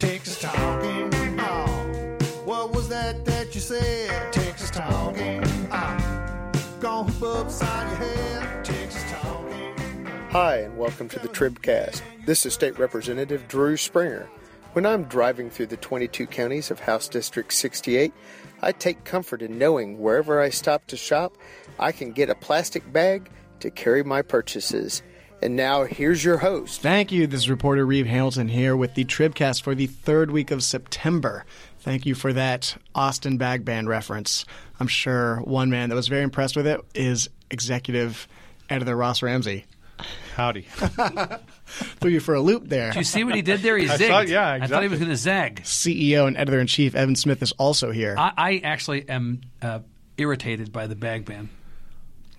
Texas talking. Oh, what was that that you said? Texas talking. Oh, gonna hoop upside your head. Texas talking. Hi, and welcome to the Tribcast. This is State Representative Drew Springer. When I'm driving through the 22 counties of House District 68, I take comfort in knowing wherever I stop to shop, I can get a plastic bag to carry my purchases. And now, here's your host. Thank you. This is reporter Reeve Hamilton here with the Tribcast for the third week of September. Thank you for that Austin Bag Band reference. I'm sure one man that was very impressed with it is executive editor Ross Ramsey. Howdy. Threw you for a loop there. Did you see what he did there? He I zigged. saw- yeah, I thought he was going to zag. CEO and editor in chief Evan Smith is also here. I, I actually am uh, irritated by the bag ban.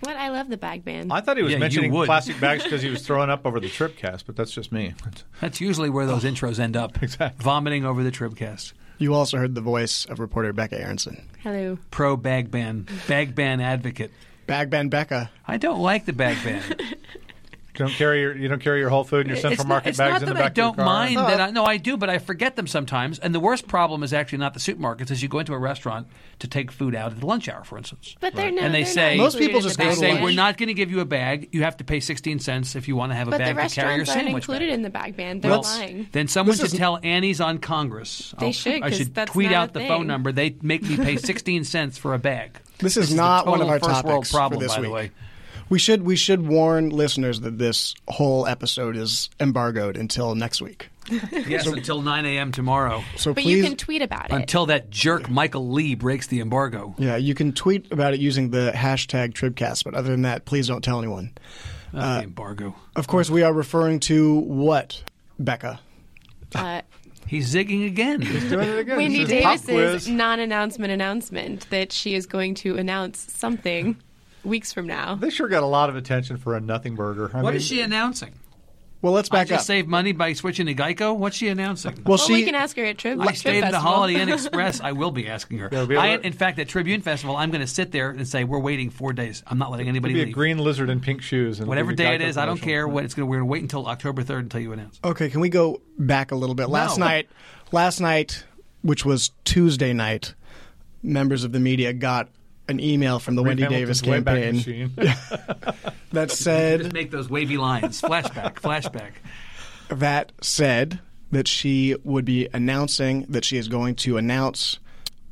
What? I love the bag ban. I thought he was Yeah, you mentioning would. plastic bags because he was throwing up over the Tribcast, but that's just me. That's usually where those intros end up. Exactly. Vomiting over the Tribcast. You also heard the voice of reporter Becca Aaronson. Hello. Pro bag ban. Bag ban advocate. Bag ban Becca. I don't like the bag ban. You don't carry your you don't carry your whole food in your Central it's Market not, it's bags not in the that I back of your don't car. mind that. I, no, I do, but I forget them sometimes. And the worst problem is actually not the supermarkets. Is you go into a restaurant to take food out at the lunch hour, for instance. But they're not. And they they're say- not Most people just the go They to say lunch. we're not going to give you a bag. You have to pay 16 cents if you want to have a But the bag to carry your restaurants aren't sandwich. included bag. in the bag ban. They're Well, lying. Then someone This should tell Annie's on Congress. They I'll- should, I 'cause should that's tweet out the thing. phone number. They make me pay 16 cents for a bag. This is the not one of total our first world topics problem, for this week. The way. We should we should warn listeners that this whole episode is embargoed until next week. Yes, until 9 a.m. tomorrow. So But please, you can tweet about it. Until that jerk Michael Lee breaks the embargo. yeah, you can tweet about it using the hashtag Tribcast. But other than that, please don't tell anyone. Not the embargo. Of course, we are referring to what, Becca? uh, He's zigging again. Doing it again. Wendy This is pop Davis's non-announcement announcement that she is going to announce something weeks from now. They sure got a lot of attention for a nothing burger. I What mean, is she announcing? Well, let's I back just up. save money by switching to Geico? What's she announcing? well, well, she we can ask her at Trib. I Trib stayed at the Festival. Holiday Inn Express. I will be asking her. There'll be a I, li- in fact, at Tribune Festival, I'm going to sit there and say, "We're waiting four days. I'm not letting anybody Be a leave. green lizard in pink shoes. And Whatever day it Geico is, I don't care. What it's going to. We're going to wait until October 3rd until you announce. okay. Can we go back a little bit? Last No. night, last night, which was Tuesday night, members of the media got an email from the Reeve Wendy Davis Hamilton's Wayback campaign that said Just make those wavy lines. Flashback. flashback. that said that she would be announcing that she is going to announce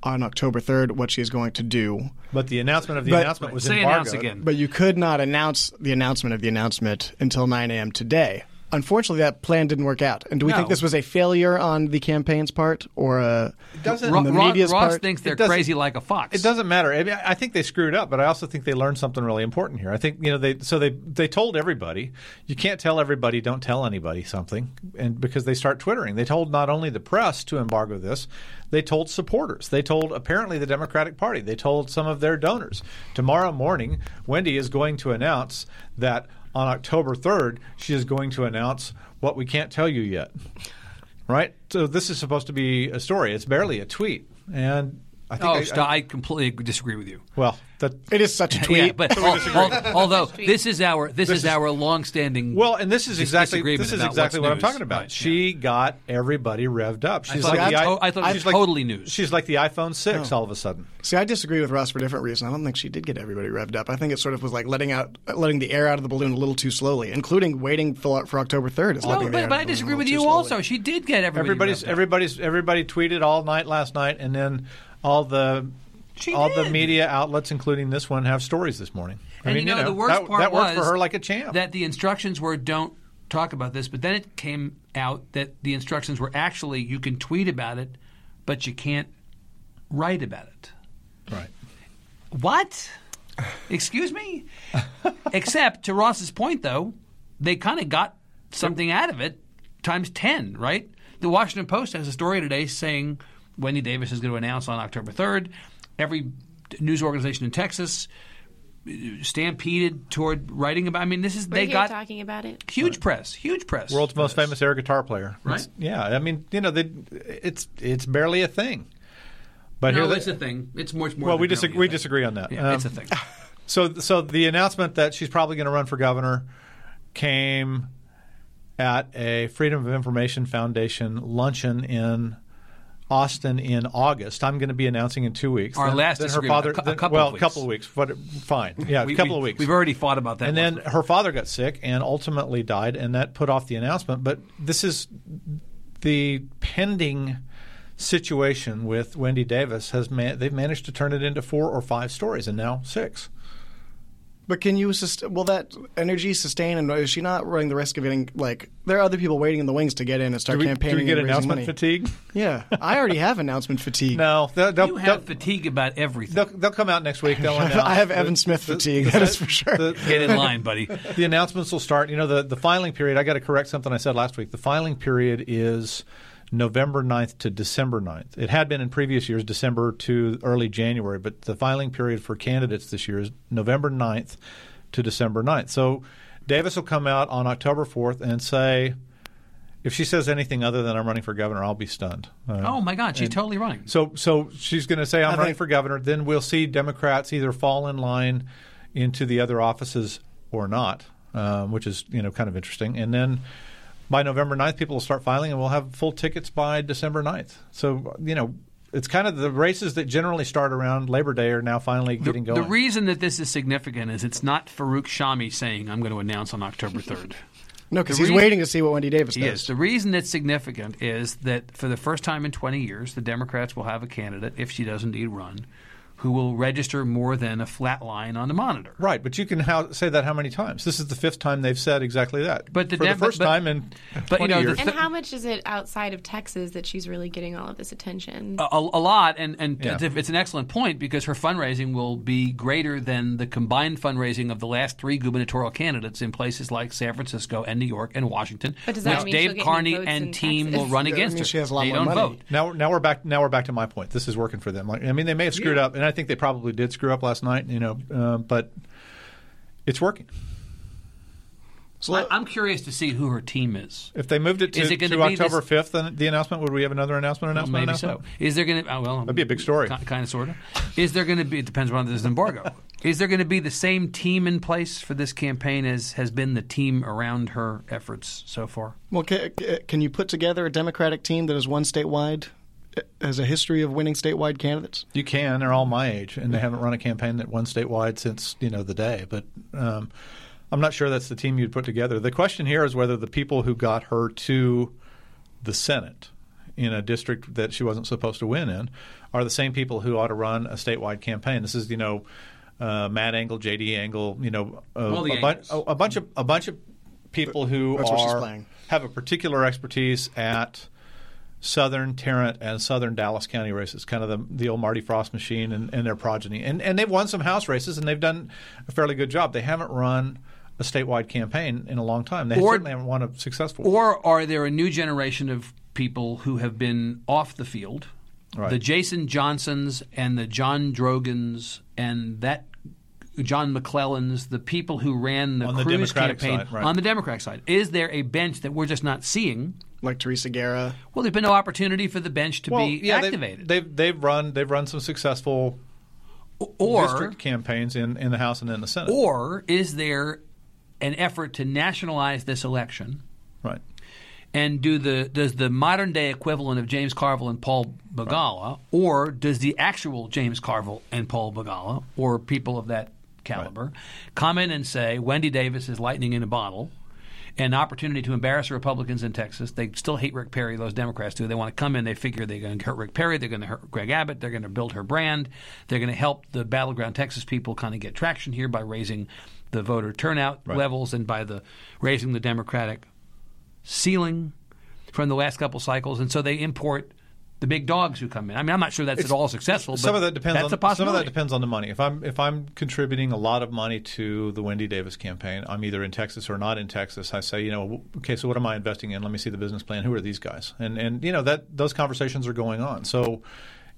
on October 3rd what she is going to do. but the announcement of the But- announcement was Say embargoed. announce again. But you could not announce the announcement of the announcement until 9 a.m. today. Unfortunately, that plan didn't work out. And do we No. think this was a failure on the campaign's part or a, doesn't- on Ro- the Ro- media's Ross part? thinks they're crazy like a fox. It doesn't matter. I, mean, I think they screwed up, but I also think they learned something really important here. I think you know they so they they told everybody you can't tell everybody don't tell anybody something, and because they start twittering, they told not only the press to embargo this, they told supporters, they told apparently the Democratic Party, they told some of their donors. Tomorrow morning, Wendy is going to announce that on October third she is going to announce what we can't tell you yet. Right? So this is supposed to be a story. It's barely a tweet, and. I think Oh, I- stop. I completely disagree with you. well, that It is such a tweet. Yeah, but al- al- although this is our this, is, is- our long-standing well, and this is exactly this is exactly what's what I'm talking about. Right, she got everybody revved up. She's thought like the i- to- I thought it was she's like- totally news. She's like the iPhone six oh. all of a sudden. See, I disagree with Ross for a different reason. I don't think she did get everybody revved up. I think it sort of was like letting out, letting the air out of the balloon a little too slowly, including waiting for, for October 3rd. Is No, letting oh, the air but, but I of the balloon disagree with you also. She did get everybody. Everybody's revved up. everybody's everybody tweeted all night last night, and then all the She all the media outlets, including this one, have stories this morning. I And mean, you know, the worst that, part that worked was for her like a champ. That the instructions were don't talk about this, but then it came out that the instructions were actually you can tweet about it, but you can't write about it. right. What? Excuse me? Except to Ross's point, though, they kind of got something out of it times 10, right? The Washington Post has a story today saying Wendy Davis is going to announce on October 3rd. Every news organization in Texas uh, stampeded toward writing about. I mean, this is We're they here got talking about it. huge press, huge press. World's most for this. famous air guitar player. Right. It's- yeah, I mean, you know, they, it's it's barely a thing. But No, here, it's they, a thing. It's much more. well, than we barely disagree. We thing. disagree on that. Yeah, Um, it's a thing. So, so the announcement that she's probably going to run for governor came at a Freedom of Information Foundation luncheon in Austin in August. I'm going to be announcing in two weeks. Our Then- last then her father, a cou- a then- well, a couple of weeks, but fine, yeah, We- a couple we- of weeks. We've already fought about that. and then her father got sick and ultimately died, and that put off the announcement. But this is the pending situation with Wendy Davis has man- they've managed to turn it into four or five stories, and now six. But can you sust- will that energy sustain? And is she not running the risk of getting like there are other people waiting in the wings to get in and start Do we, do campaigning? we get and announcement money? fatigue? Yeah, I already have announcement fatigue. No, they'll, they'll, you have they'll- fatigue about everything. they'll, they'll come out next week. They'll announce I have the- Evan Smith the- fatigue. the- that is for sure. the- Get in line, buddy. the announcements will start. You know, the, the filing period, I got to correct something I said last week. The filing period is November 9th to December 9th. It had been in previous years, December to early January, but the filing period for candidates this year is November 9th to December 9th. So Davis will come out on October 4th and say, if she says anything other than I'm running for governor, I'll be stunned. Uh, Oh my God, she's totally running. so, so she's going to say, "I'm I running think- for governor." Then we'll see Democrats either fall in line into the other offices or not, um, which is you know kind of interesting. And then by November 9th, people will start filing, and we'll have full tickets by December 9th. So you know, it's kind of the races that generally start around Labor Day are now finally The, getting going. the reason that this is significant is it's not Farouk Shami saying, I'm going to announce on October 3rd. no, because he's reason- waiting to see what Wendy Davis does. Yes. The reason it's significant is that for the first time in 20 years, the Democrats will have a candidate, if she does indeed run, who will register more than a flat line on the monitor. Right, but you can how, say that how many times? This is the fifth time they've said exactly that. But the for Dem- the first but- time in but, 20 you know, years. And how much is it outside of Texas that she's really getting all of this attention? a, a lot, and, and Yeah. it's, it's an excellent point because her fundraising will be greater than the combined fundraising of the last three gubernatorial candidates in places like San Francisco and New York and Washington, But does that which mean she'll Dave get Carney votes and team Texas? will run Yeah, against means her. she has a lot they more don't money. vote. Now, now we're back. Now we're back to my point. This is working for them. Like, I mean, they may have screwed up, and I think they probably did screw up last night. You know, uh, but it's working. So I, I'm curious to see who her team is. If they moved it to, Is it gonna October this- fifth, then the announcement would we have another announcement? Well, Announcement? maybe so. Is there going to? Oh, well, That'd be a big story. Kind of, sort of. Is there going to be? It depends on this embargo. Is there going to be the same team in place for this campaign as has been the team around her efforts so far? Well, can, can you put together a Democratic team that is one statewide, has a history of winning statewide candidates? You can. They're all my age, and they haven't run a campaign that won statewide since you know the day. But um, I'm not sure that's the team you'd put together. The question here is whether the people who got her to the Senate in a district that she wasn't supposed to win in are the same people who ought to run a statewide campaign. This is you know uh, Matt Angle, J.D. Angle, you know a, a, bun- Angles. a, a bunch of a bunch of people who That's what she's are have a particular expertise at Southern Tarrant and Southern Dallas County races, kind of the, the old Marty Frost machine and, and their progeny. And, and they've won some House races and they've done a fairly good job. They haven't run a statewide campaign in a long time. They Or- certainly haven't won a successful one. Or are there a new generation of people who have been off the field? Right. The Jason Johnsons and the John Drogans and that John McClellans, the people who ran the On the Cruz Democratic campaign side, right. on the Democratic side. Is there a bench that we're just not seeing? Like Teresa Guerra. Well, there's been no opportunity for the bench to well, be yeah, activated. They've, they've they've run they've run some successful or district campaigns in, in the House and in the Senate. or is there an effort to nationalize this election? right. And do the does the modern day equivalent of James Carville and Paul Begala, or does the actual James Carville and Paul Begala, or people of that caliber, come in and say Wendy Davis is lightning in a bottle, an opportunity to embarrass the Republicans in Texas? They still hate Rick Perry. Those Democrats do. They want to come in. They figure they're going to hurt Rick Perry. They're going to hurt Greg Abbott. They're going to build her brand. They're going to help the battleground Texas people kind of get traction here by raising the voter turnout levels and by the raising the Democratic ceiling from the last couple cycles, and so they import the big dogs who come in. I mean, I'm not sure that's at all successful. But some of that depends That's on a possibility. some of that depends on the money. If I'm if I'm contributing a lot of money to the Wendy Davis campaign, I'm either in Texas or not in Texas. I say, you know, okay, so what am I investing in? Let me see the business plan. Who are these guys? And and you know that those conversations are going on. So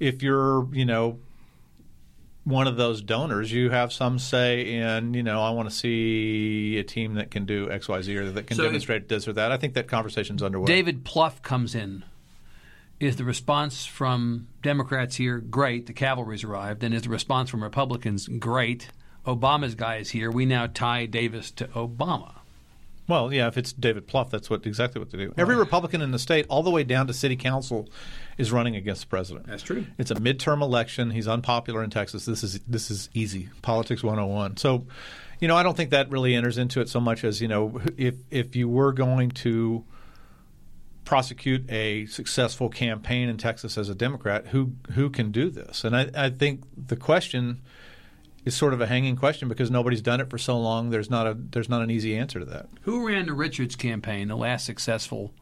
if you're you know one of those donors, you have some say in, you know, I want to see a team that can do X, Y, Z, or that can So if- demonstrate this or that. I think that conversation's underway. David Plouffe comes in. Is the response from Democrats here great? The cavalry's arrived. And is the response from Republicans great? Obama's guy is here. We now tie Davis to Obama. Well, yeah, if it's David Plouffe, that's what exactly what they do. Every Republican in the state, all the way down to city council, is running against the president. That's true. It's a midterm election. He's unpopular in Texas. This is this is easy politics 101. So, you know, I don't think that really enters into it so much as you know, if if you were going to prosecute a successful campaign in Texas as a Democrat, who who can do this? And I, I think the question is sort of a hanging question because nobody's done it for so long. There's not a there's not an easy answer to that. Who ran the Richards campaign, the last successful?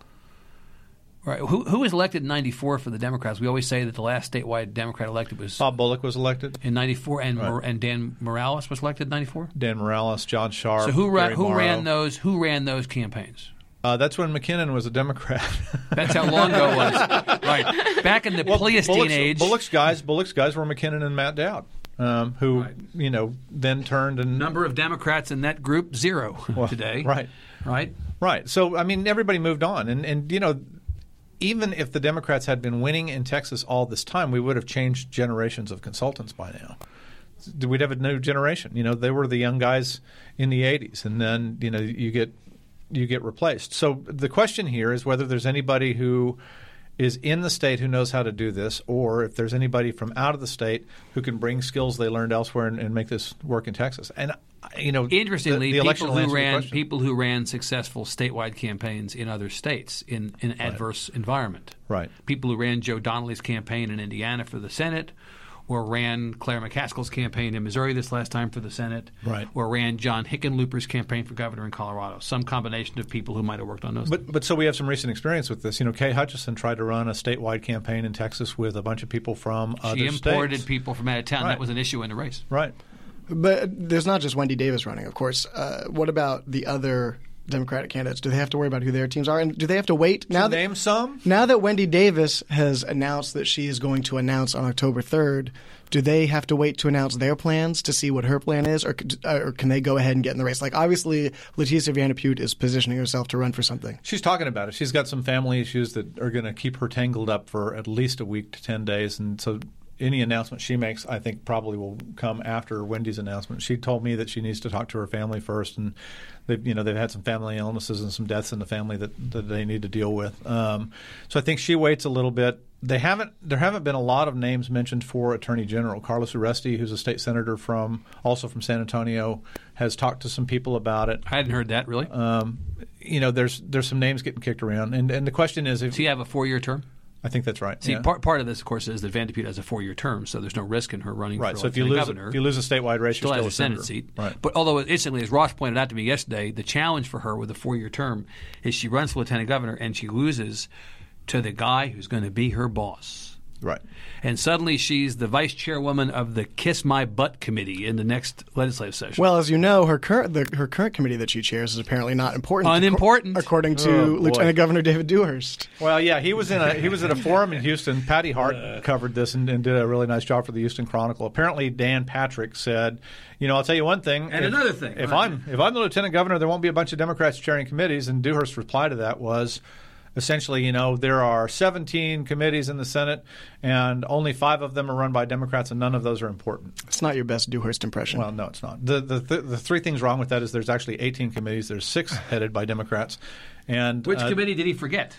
Right. Who who was elected in '94 for the Democrats? We always say that the last statewide Democrat elected was Bob Bullock was elected. in '94, and Right. and Dan Morales was elected in '94. Dan Morales, John Sharp. So who who Morrow. ran those? Who ran those campaigns? Uh, that's when McKinnon was a Democrat. That's how long ago it was. Right. Back in the Pleistocene Bullock's, age. Bullock's guys, Bullock's guys were McKinnon and Matt Dowd, um, who Right. you know then turned and number of Democrats in that group zero today. right. Right. Right. So I mean, everybody moved on, and and you know, even if the Democrats had been winning in Texas all this time, we would have changed generations of consultants by now. We'd have a new generation. You know, they were the young guys in the '80s, and then you know you get you get replaced. So the question here is whether there's anybody who is in the state who knows how to do this, or if there's anybody from out of the state who can bring skills they learned elsewhere and, and make this work in Texas. And you know, Interestingly, the, the people who ran people who ran successful statewide campaigns in other states in in an adverse environment. Right. People who ran Joe Donnelly's campaign in Indiana for the Senate, or ran Claire McCaskill's campaign in Missouri this last time for the Senate, Right. or ran John Hickenlooper's campaign for governor in Colorado. Some combination of people who might have worked on those. But but so we have some recent experience with this. You know, Kay Hutchison tried to run a statewide campaign in Texas with a bunch of people from other she imported states. people from out of town. Right. That was an issue in the race. Right. But there's not just Wendy Davis running, of course. Uh, what about the other Democratic candidates? Do they have to worry about who their teams are, and do they have to wait now? to name some. Now that Wendy Davis has announced that she is going to announce on October 3rd, do they have to wait to announce their plans to see what her plan is, or, uh, or can they go ahead and get in the race? Like, obviously, Leticia Van de Putte is positioning herself to run for something. She's talking about it. She's got some family issues that are going to keep her tangled up for at least a week to 10 days. And so any announcement she makes, I think, probably will come after Wendy's announcement. She told me that she needs to talk to her family first. And they've, you know, they've had some family illnesses and some deaths in the family that, that they need to deal with. Um, so I think she waits a little bit. They haven't. There haven't been a lot of names mentioned for Attorney General. Carlos Uresti, who's a state senator from also from San Antonio, has talked to some people about it I hadn't heard that really. um, you know, there's there's some names getting kicked around, and and the question is if Does he have a four-year term? I think that's right. See, yeah. part part of this, of course, is that Van Vanderpute has a four-year term, so there's no risk in her running right. for So if you lose governor. if you lose a statewide race, still you're has still a Senate seat. Right. But although instantly, as Ross pointed out to me yesterday, the challenge for her with a four-year term is she runs for lieutenant governor and she loses to the guy who's going to be her boss. Right. And suddenly she's the vice chairwoman of the Kiss My Butt committee in the next legislative session. Well, as you know, her current the, her current committee that she chairs is apparently not important. Unimportant. according to Oh. Lieutenant Governor David Dewhurst. Well, yeah, he was in a he was at a forum in Houston. Patty Hart covered this and, and did a really nice job for the Houston Chronicle. Apparently, Dan Patrick said, "You know, I'll tell you one thing. And if- another thing. If Right. I'm if I'm the lieutenant governor, there won't be a bunch of Democrats chairing committees." And Dewhurst's reply to that was. Essentially, you know, there are 17 committees in the Senate, and only five of them are run by Democrats, and none of those are important. It's not your best Dewhurst impression. Well, no, it's not. The the the, the three things wrong with that is there's actually 18 committees. There's six headed by Democrats, and Which uh, committee did he forget?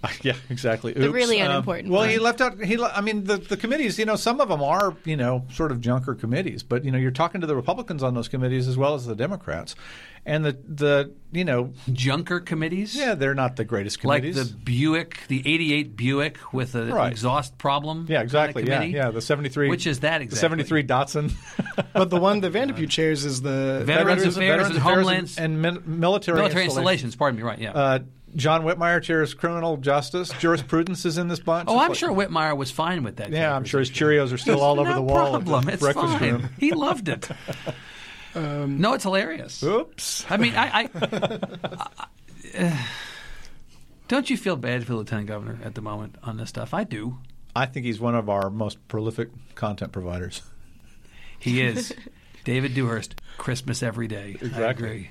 yeah, exactly. The Oops. really Um, unimportant well, one. he left out. He, le- I mean, the the committees. You know, some of them are you know sort of junker committees, but you know, you're talking to the Republicans on those committees as well as the Democrats, and the the you know, Junker committees? yeah, they're not the greatest Like the Buick, the 88 Buick with an Right. exhaust problem? yeah, exactly. kind of Yeah, yeah. The 73. Which is that The exactly? 73 Datsun. but the one that Van de Putte chairs is the Veterans Affairs Veterans and Affairs Homelands- and, min- military, Military installations. installations, pardon me, right, yeah. Uh, John Whitmire chairs criminal justice. Jurisprudence is in this bunch. oh, It's I'm like- sure Whitmire was fine with that. Yeah, I'm sure his. Cheerios are still all over no the wall. at the problem. It's breakfast fine. room. He loved it. no, it's hilarious. Oops. I mean, I, I, I- don't you feel bad for the lieutenant governor at the moment on this stuff? I do. I think he's one of our most prolific content providers. He is. David Dewhurst, Christmas every day. I Exactly. agree.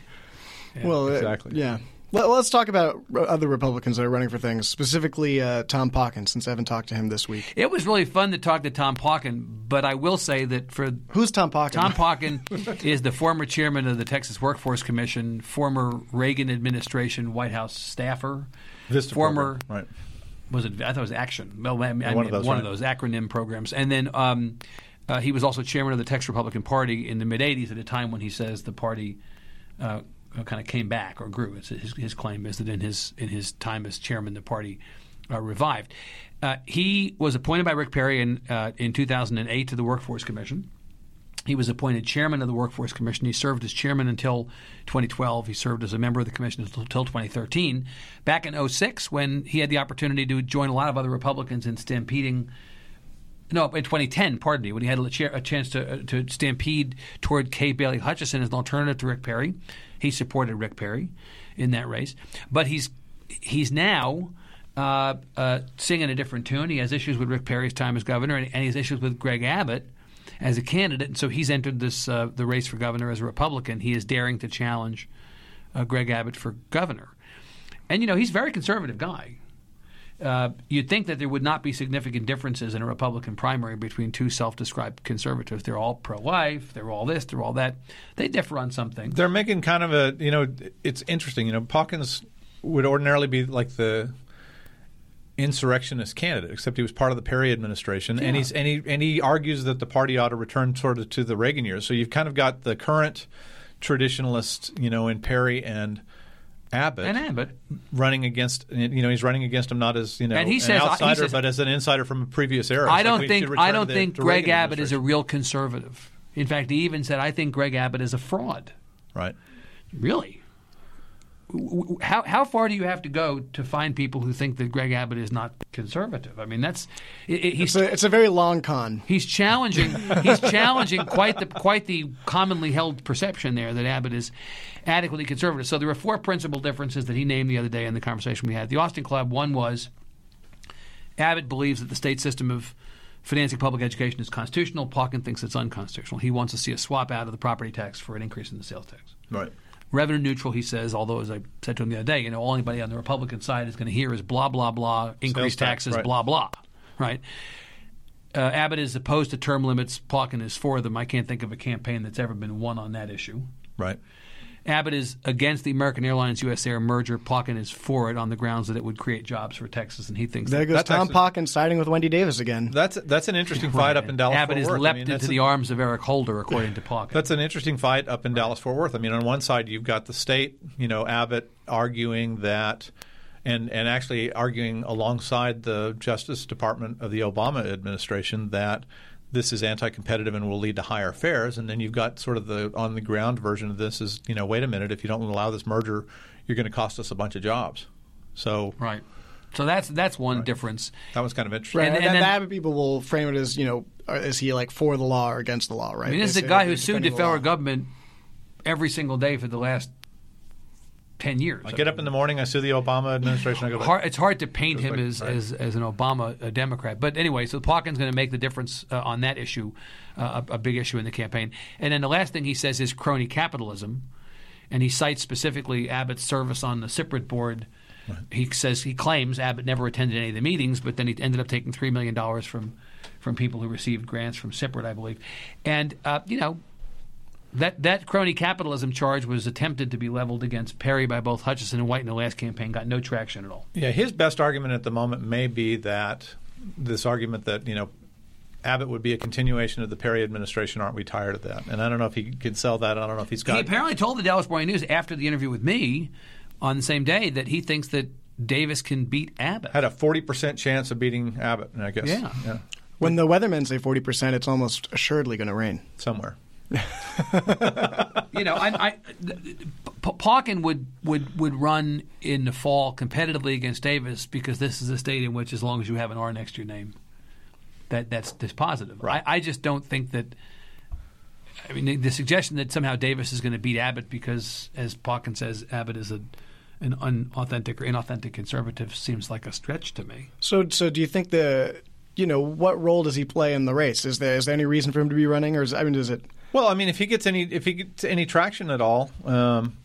well, uh, exactly. yeah. Let, us talk about other Republicans that are running for things, specifically uh, Tom Pauken, since I haven't talked to him this week. It was really fun to talk to Tom Pauken, but I will say that for Who's Tom Pauken? Tom Pauken is the former chairman of the Texas Workforce Commission, former Reagan administration White House staffer, Vista former program, right. was it? I thought it was Action. Well, I mean, one of those, one right. of those acronym programs, and then um, uh, he was also chairman of the Texas Republican Party in the mid '80s at a time when he says the party. Uh, kind of came back or grew. His, his claim is that in his in his time as chairman, the party uh, revived. Uh, he was appointed by Rick Perry in uh, in 2008 to the Workforce Commission. He was appointed chairman of the Workforce Commission. He served as chairman until 2012. He served as a member of the commission until 2013. Back in 06, when he had the opportunity to join a lot of other Republicans in stampeding. No, in 2010, pardon me, when he had a, a chance to uh, to stampede toward Kay Bailey Hutchison as an alternative to Rick Perry, he supported Rick Perry in that race. But he's he's now uh, uh, singing a different tune. He has issues with Rick Perry's time as governor, and, and he has issues with Greg Abbott as a candidate. And so he's entered this uh, the race for governor as a Republican. He is daring to challenge uh, Greg Abbott for governor. And you know he's a very conservative guy. Uh, you'd think that there would not be significant differences in a Republican primary between two self-described conservatives. They're all pro-life. They're all this. They're all that. They differ on something. They're making kind of a you know it's interesting. You know, Pauken's would ordinarily be like the insurrectionist candidate, except he was part of the Perry administration, and he's and he and he argues that the party ought to return sort of to the Reagan years. So you've kind of got the current traditionalist, you know, in Perry and Abbott, And Abbott. running against you know he's running against him not as you know And he an says- uh, he outsider says- but as an insider from a previous era. I like don't we think I don't the- think Greg Abbott is a real conservative. In fact, he even said, "I think Greg Abbott is a fraud." right. Really? W- w- How how far do you have to go to find people who think that Greg Abbott is not conservative? I mean, that's it, it- he's It's a, it's a very long con. He's challenging. He's challenging quite the quite the commonly held perception there that Abbott is adequately conservative. So there were four principal differences that he named the other day in the conversation we had at the Austin Club. One was Abbott believes that the state system of financing public education is constitutional. Pauken thinks it's unconstitutional. He wants to see a swap out of the property tax for an increase in the sales tax. Right. Revenue neutral, he says, although as I said to him the other day, you know, all anybody on the Republican side is going to hear is blah blah blah, increased tax, taxes, right. blah blah, right? Uh, Abbott is opposed to term limits. Pauken is for them. I can't think of a campaign that's ever been won on that issue. Right. Abbott is against the American Airlines U.S. Air merger. Pauken is for it on the grounds that it would create jobs for Texas, and he thinks There that goes That's Tom actually- Pauken siding with Wendy Davis again. That's that's an interesting fight up in Dallas. Abbott Fort has Worth. I leapt mean, into that's the arms of Eric Holder, according to Pauken. That's an interesting fight up in Dallas Fort Worth. I mean, on one side you've got the state, you know, Abbott arguing that, and and actually arguing alongside the Justice Department of the Obama administration that this is anti-competitive and will lead to higher fares. And then you've got sort of the on the ground version of this is, you know, wait a minute, if you don't allow this merger, you're going to cost us a bunch of jobs. So right. So that's that's one difference. that was kind of interesting. Right, And- and, and that, then- Abbott people will frame it as you know, uh, is he like for the law or against the law? Right. I mean, this is They a guy who sued the federal government every single day for the last ten years. I get up in the morning, I see the Obama administration, I go, hard, it's hard to paint him like- as, right. as, as an Obama a Democrat. But anyway, so Pauken's going to make the difference uh, on that issue, uh, a, a big issue in the campaign. And then the last thing he says is crony capitalism. And he cites specifically Abbott's service on the CPRIT board. He says he claims Abbott never attended any of the meetings, but then he ended up taking $3 million from, from people who received grants from CPRIT, I believe. And, uh, you know, that that crony capitalism charge was attempted to be leveled against Perry by both Hutchison and White in the last campaign, got no traction at all. Yeah, his best argument at the moment may be that this argument that you know Abbott would be a continuation of the Perry administration. Aren't we tired of that? And I don't know if he could sell that. I don't know if he's got. He apparently told the Dallas Morning News after the interview with me on the same day that he thinks that Davis can beat Abbott. had a forty percent chance of beating Abbott. I guess. Yeah. yeah, When the weathermen say forty percent, it's almost assuredly going to rain. somewhere. you know, I, I, P- Pauken would, would would run in the fall competitively against Davis because this is a state in which, as long as you have an R next to your name, that that's dispositive. I, I just don't think that. I mean, the, the suggestion that somehow Davis is going to beat Abbott because, as Pauken says, Abbott is a an unauthentic or inauthentic conservative seems like a stretch to me. So, so do you think the, you know, what role does he play in the race? Is there is there any reason for him to be running, or is I mean, is it? Well, I mean, if he gets any if he gets any traction at all, um,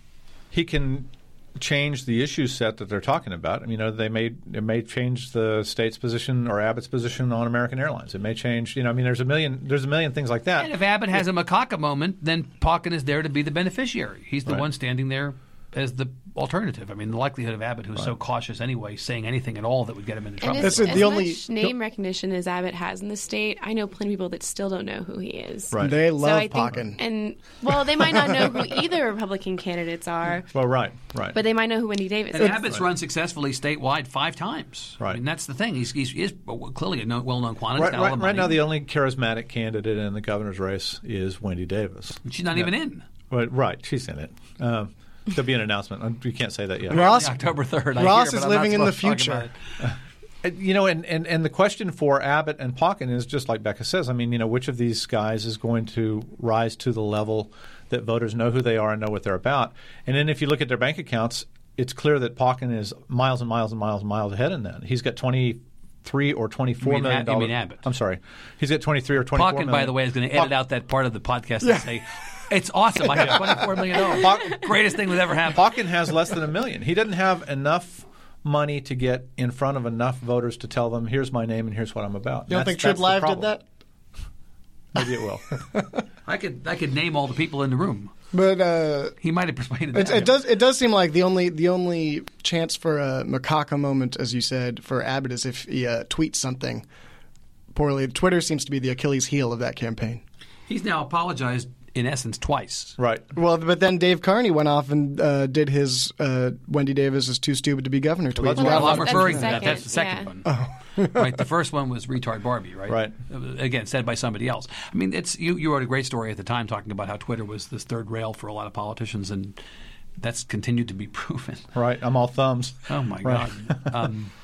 he can change the issue set that they're talking about. I mean, you know, they may it may change the state's position or Abbott's position on American Airlines. It may change. You know, I mean, there's a million there's a million things like that. And if Abbott has a macaca moment, then Pauken is there to be the beneficiary. He's the Right. one standing there as the alternative. I mean, the likelihood of Abbott, who's so cautious anyway, saying anything at all that would get him into trouble. And as, That's as the only- much name recognition as Abbott has in the state, I know plenty of people that still don't know who he is. Right. They love I think, Pauken. and well, they might not know who either Republican candidates are, well, right, right. but they might know who Wendy Davis And is. Abbott's run successfully statewide five times. I Right. mean, that's the thing. He's, he's, he is clearly a known, well-known quantity. right, He's got all right, the right now, the only charismatic candidate in the governor's race is Wendy Davis. She's not even in. Well, right, she's in it. Um, there'll be an announcement. We can't say that yet. Ross, October 3rd. Ross hear, is but I'm not living in the supposed to talk future. about it. Uh, You know, and, and, and the question for Abbott and Pauken is just like Becca says. I mean, you know, which of these guys is going to rise to the level that voters know who they are and know what they're about? And then if you look at their bank accounts, it's clear that Pauken is miles and miles and miles and miles ahead in that. He's got twenty three or twenty four You mean million Ab- you mean. Abbott. I'm sorry, he's got twenty three or twenty four Pauken, million. by the way, is going to edit Pock- out that part of the podcast and say, it's awesome. I have $24 million. Pock- Greatest thing that ever happened. Pauken has less than a million. He doesn't have enough money to get in front of enough voters to tell them, "Here's my name and here's what I'm about." you don't think Trib Live did that? Maybe it will. I could I could name all the people in the room. But uh, He might have persuaded it, it does it does seem like the only the only chance for a macaca moment, as you said, for Abbott is if he uh, tweets something poorly. Twitter seems to be the Achilles heel of that campaign. He's now apologized in essence twice. right. Well, but then Dave Carney went off and uh, did his uh, Wendy Davis is too stupid to be governor tweet. that's And what Well, I'm That's referring the to that. That's the second, second yeah. one. right. The first one was retard Barbie. Right. Right. Uh, Again, said by somebody else. I mean, it's you. You wrote a great story at the time talking about how Twitter was this third rail for a lot of politicians, and that's continued to be proven. Right. I'm all thumbs. Oh my Right. God. Um, so.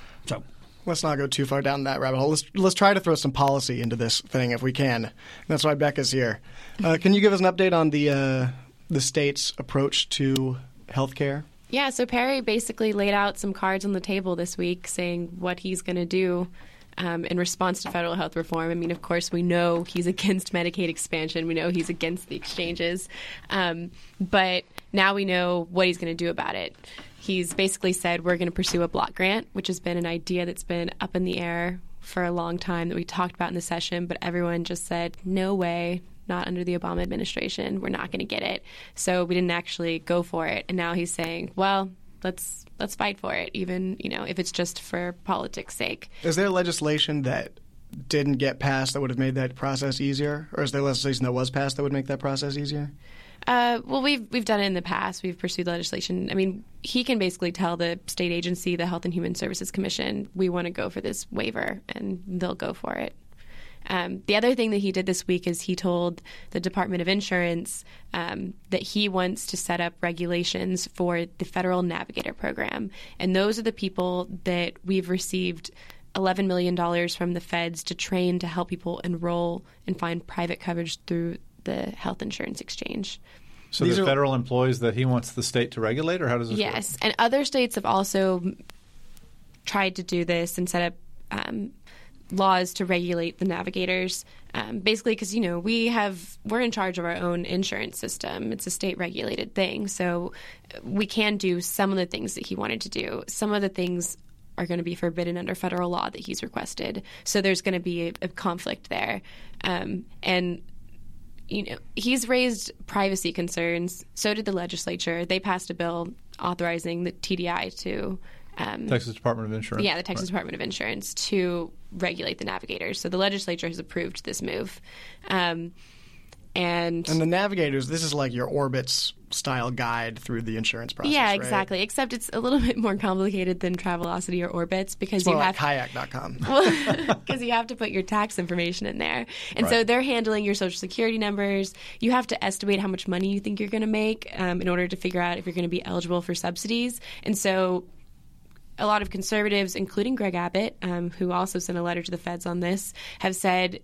Let's not go too far down that rabbit hole. Let's let's try to throw some policy into this thing if we can. That's why Becca's here. Uh, can you give us an update on the uh, the state's approach to healthcare? Yeah, so Perry basically laid out some cards on the table this week saying what he's going to do um, in response to federal health reform. I mean, of course, we know he's against Medicaid expansion, we know he's against the exchanges, um, but now we know what he's going to do about it. He's basically said we're going to pursue a block grant, which has been an idea that's been up in the air for a long time that we talked about in the session, but everyone just said, no way, not under the Obama administration. We're not going to get it. So we didn't actually go for it. And now he's saying, well, let's let's fight for it, even you know if it's just for politics' sake. Is there legislation that didn't get passed that would have made that process easier, or is there legislation that was passed that would make that process easier? Uh, well, we've we've done it in the past. We've pursued legislation. I mean, he can basically tell the state agency, the Health and Human Services Commission, we want to go for this waiver, and they'll go for it. Um, the other thing that he did this week is he told the Department of Insurance um, that he wants to set up regulations for the Federal Navigator Program. And those are the people that we've received $11 million from the feds to train to help people enroll and find private coverage through the health insurance exchange. So These the are- federal employees that he wants the state to regulate, or how does this work? Yes, and other states have also tried to do this and set up um, laws to regulate the navigators. Um, basically, because you know we have we're in charge of our own insurance system. It's a state regulated thing, so we can do some of the things that he wanted to do. Some of the things are going to be forbidden under federal law that he's requested. So there's going to be a, a conflict there, um, and you know, he's raised privacy concerns. So did the legislature. They passed a bill authorizing the TDI to, um, Texas Department of Insurance. yeah, the Texas Right. Department of Insurance to regulate the navigators. So the legislature has approved this move. Um, and, And the navigators, this is like your Orbitz style guide through the insurance process. yeah, right? exactly. Except it's a little bit more complicated than Travelocity or Orbitz because you like have kayak.com. because you have to put your tax information in there. And so they're handling your social security numbers. You have to estimate how much money you think you're going to make um, in order to figure out if you're going to be eligible for subsidies. And so a lot of conservatives, including Greg Abbott, um, who also sent a letter to the feds on this, have said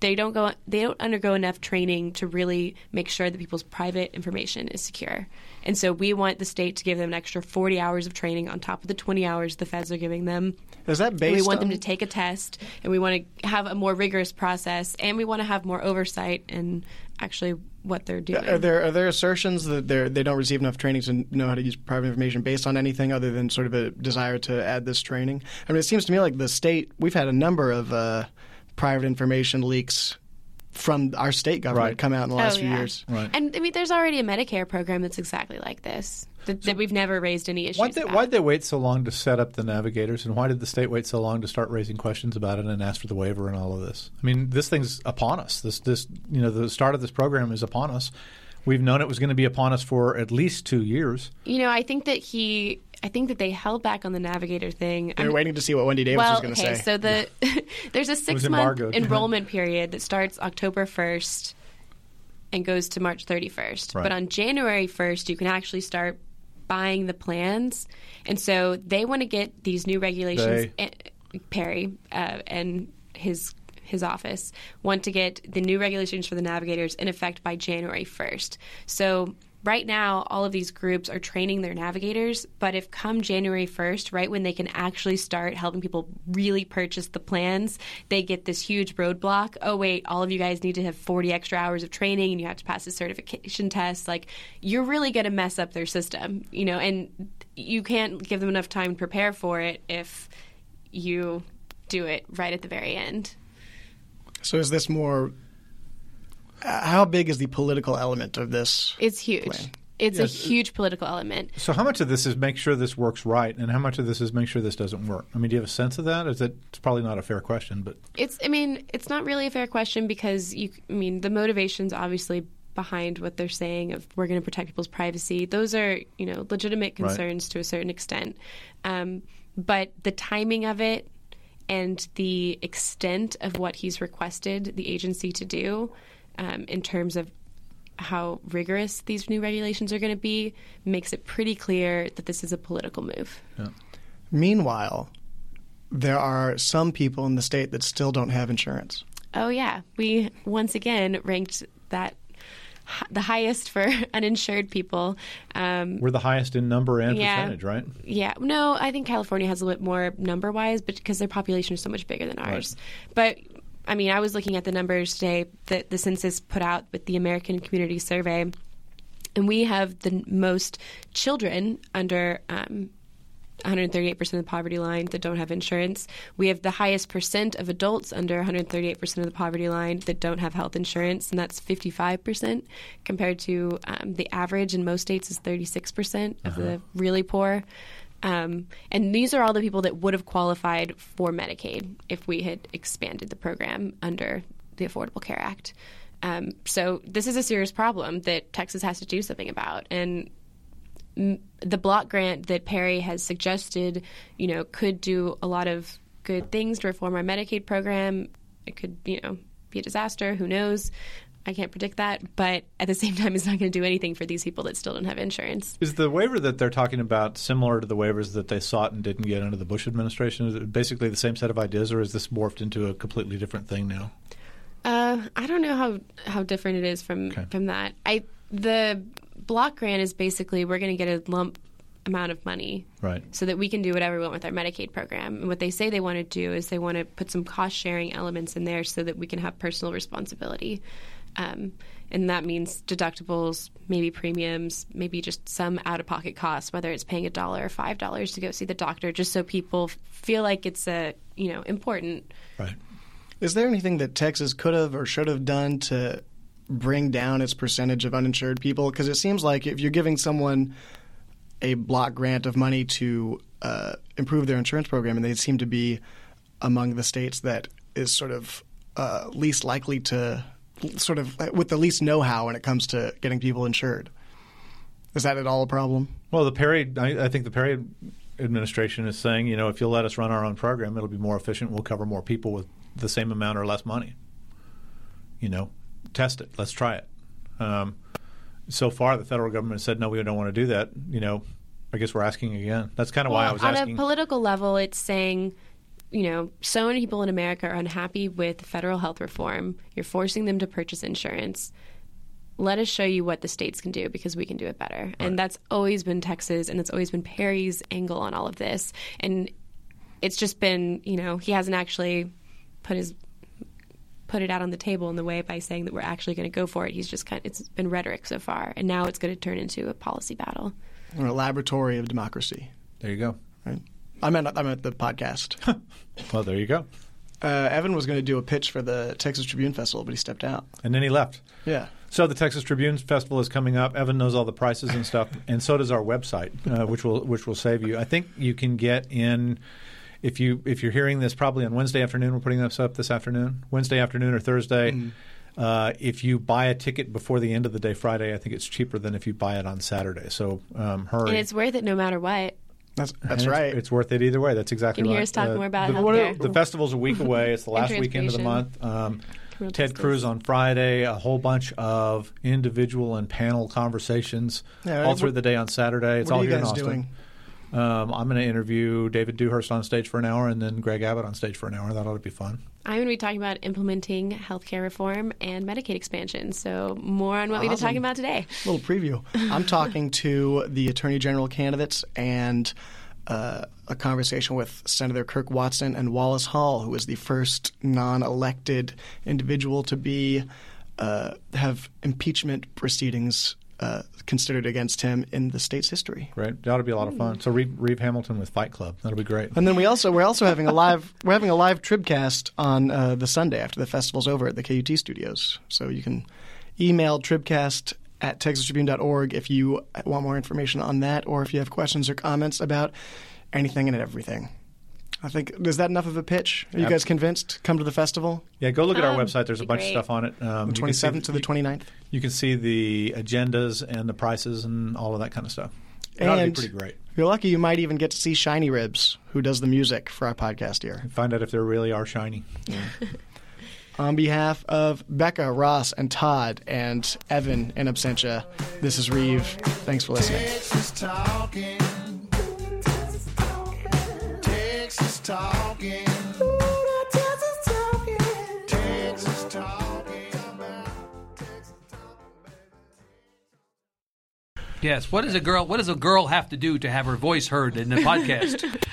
they don't go they don't undergo enough training to really make sure that people's private information is secure. And so we want the state to give them an extra 40 hours of training on top of the 20 hours the feds are giving them. Is that And based we want on them to take a test and we want to have a more rigorous process and we want to have more oversight in actually what they're doing. Are there are there assertions that they they don't receive enough training to know how to use private information based on anything other than sort of a desire to add this training? I mean, it seems to me like the state we've had a number of uh, private information leaks from our state government Right. come out in the last Oh, few yeah. years. Right. And I mean, there's already a Medicare program that's exactly like this that, that we've never raised any issues Why'd they, why'd they wait so long to set up the navigators, and why did the state wait so long to start raising questions about it and ask for the waiver and all of this? I mean, this thing's upon us. This, this, you know, the start of this program is upon us. We've known it was going to be upon us for at least two years. You know, I think that he, I think that they held back on the navigator thing. They're I'm- waiting to see what Wendy Davis well, was going to okay, say. so the there's a six month enrollment period that starts October 1st and goes to March 31st. Right. But on January 1st, you can actually start buying the plans, and so they want to get these new regulations. They. eh, Perry uh, and his his office want to get the new regulations for the navigators in effect by January 1st. So right now all of these groups are training their navigators, but if come January 1st, right when they can actually start helping people really purchase the plans, they get this huge roadblock. Oh wait, all of you guys need to have 40 extra hours of training and you have to pass a certification test. Like you're really going to mess up their system, you know, and you can't give them enough time to prepare for it if you do it right at the very end. So is this more? Uh, how big is the political element of this? It's huge. plan. It's a huge political element. So, how much of this is make sure this works right, and how much of this is make sure this doesn't work? I mean, do you have a sense of that? Is it? It's probably not a fair question, but It's. I mean, it's not really a fair question because you. I mean, the motivations obviously behind what they're saying of we're going to protect people's privacy. Those are you know legitimate Right. concerns to a certain extent, um, but the timing of it and the extent of what he's requested the agency to do um, in terms of how rigorous these new regulations are going to be makes it pretty clear that this is a political move. Meanwhile, there are some people in the state that still don't have insurance. Oh yeah, we once again ranked that the highest for uninsured people. Um, we're the highest in number and Yeah. percentage, right? yeah, no, I think California has a little bit more number wise, but because their population is so much bigger than ours. But I mean, I was looking at the numbers today that the census put out with the American Community Survey, and we have the most children under. Um, 138% of the poverty line that don't have insurance. We have the highest percent of adults under 138% of the poverty line that don't have health insurance, and that's 55% compared to um, the average in most states is 36% of the really poor. Um, and these are all the people that would have qualified for Medicaid if we had expanded the program under the Affordable Care Act. Um, so this is a serious problem that Texas has to do something about. And the block grant that Perry has suggested, you know, could do a lot of good things to reform our Medicaid program. It could, you know, be a disaster. Who knows? I can't predict that. But at the same time, it's not going to do anything for these people that still don't have insurance. Is the waiver that they're talking about similar to the waivers that they sought and didn't get under the Bush administration? Is it basically the same set of ideas, or is this morphed into a completely different thing now? Uh, I don't know how how different it is from Okay. from that. I the block grant is basically we're going to get a lump amount of money Right. so that we can do whatever we want with our Medicaid program. And what they say they want to do is they want to put some cost sharing elements in there so that we can have personal responsibility. Um, and that means deductibles, maybe premiums, maybe just some out of pocket costs, whether it's paying a dollar or five dollars to go see the doctor, just so people feel like it's a you know important. Right. Is there anything that Texas could have or should have done to bring down its percentage of uninsured people? Because it seems like if you're giving someone a block grant of money to uh, improve their insurance program, and they seem to be among the states that is sort of uh, least likely to, sort of with the least know-how when it comes to getting people insured. Is that at all a problem? Well, the Perry, I, I think the Perry administration is saying, you know, if you'll let us run our own program, it'll be more efficient. We'll cover more people with the same amount or less money. You know, test it. Let's try it. Um, so far, the federal government has said no, we don't want to do that. You know, I guess we're asking again. That's kind of why I was on asking. a political level, it's saying you know, so many people in America are unhappy with federal health reform. You're forcing them to purchase insurance. Let us show you what the states can do because we can do it better. And that's always been Texas and it's always been Perry's angle on all of this. And it's just been, you know, he hasn't actually put his put it out on the table in the way by saying that we're actually going to go for it. He's just kind of, it's been rhetoric so far, and now it's going to turn into a policy battle. We're a laboratory of democracy. There you go. Right? I meant I meant the podcast. Well, there you go. uh, Evan was going to do a pitch for the Texas Tribune Festival, but he stepped out. And then he left. Yeah. So the Texas Tribune Festival is coming up. Evan knows all the prices and stuff, and so does our website, uh, which will which will save you. I think you can get in if you if you're hearing this probably on Wednesday afternoon. We're putting this up this afternoon, Wednesday afternoon or Thursday. Uh, if you buy a ticket before the end of the day, Friday, I think it's cheaper than if you buy it on Saturday. So um, hurry. And it's worth it no matter what. That's that's right. It's worth it either way. That's exactly Can you right. hear us talk more about the, healthcare? the festival's a week away. It's the last weekend of the month. Um, Ted. Cruz on Friday. A whole bunch of individual and panel conversations Yeah, all through the day on Saturday. It's what all are you here in uh, Austin. doing? Um, I'm going to interview David Dewhurst on stage for an hour, and then Greg Abbott on stage for an hour. That ought to be fun. I'm going to be talking about implementing healthcare reform and Medicaid expansion. So, more on what we've been talking about today. A little preview. I'm talking to the attorney general candidates and uh, a conversation with Senator Kirk Watson and Wallace Hall, who was the first non-elected individual to be uh, have impeachment proceedings uh, considered against him in the state's history. Right? That ought to be a lot of fun. So Reeve, Reeve Hamilton with Fight Club. That'll be great. And then we also we're also having a live we're having a live Tribcast on uh, the Sunday after the festival's over at the KUT studios. So you can email Tribcast at texastribune.org if you want more information on that, or if you have questions or comments about anything and everything. I think is that enough of a pitch? Are you Yep. guys convinced? Come to the festival, Yeah, go look at our Um, website. There's a bunch great. of stuff on it. Um, the you can twenty see- to the 29th. You can see the agendas and the prices and all of that kind of stuff. It ought to be And pretty great. If you're lucky, you might even get to see Shiny Ribs, who does the music for our podcast here. Find out if they really are shiny. On behalf of Becca, Ross, and Todd, and Evan in absentia, this is Reeve. Thanks for listening. Texas talking. Texas talking. Texas talking about Texas talking, Yes. What does a girl? What does a girl have to do to have her voice heard in the podcast?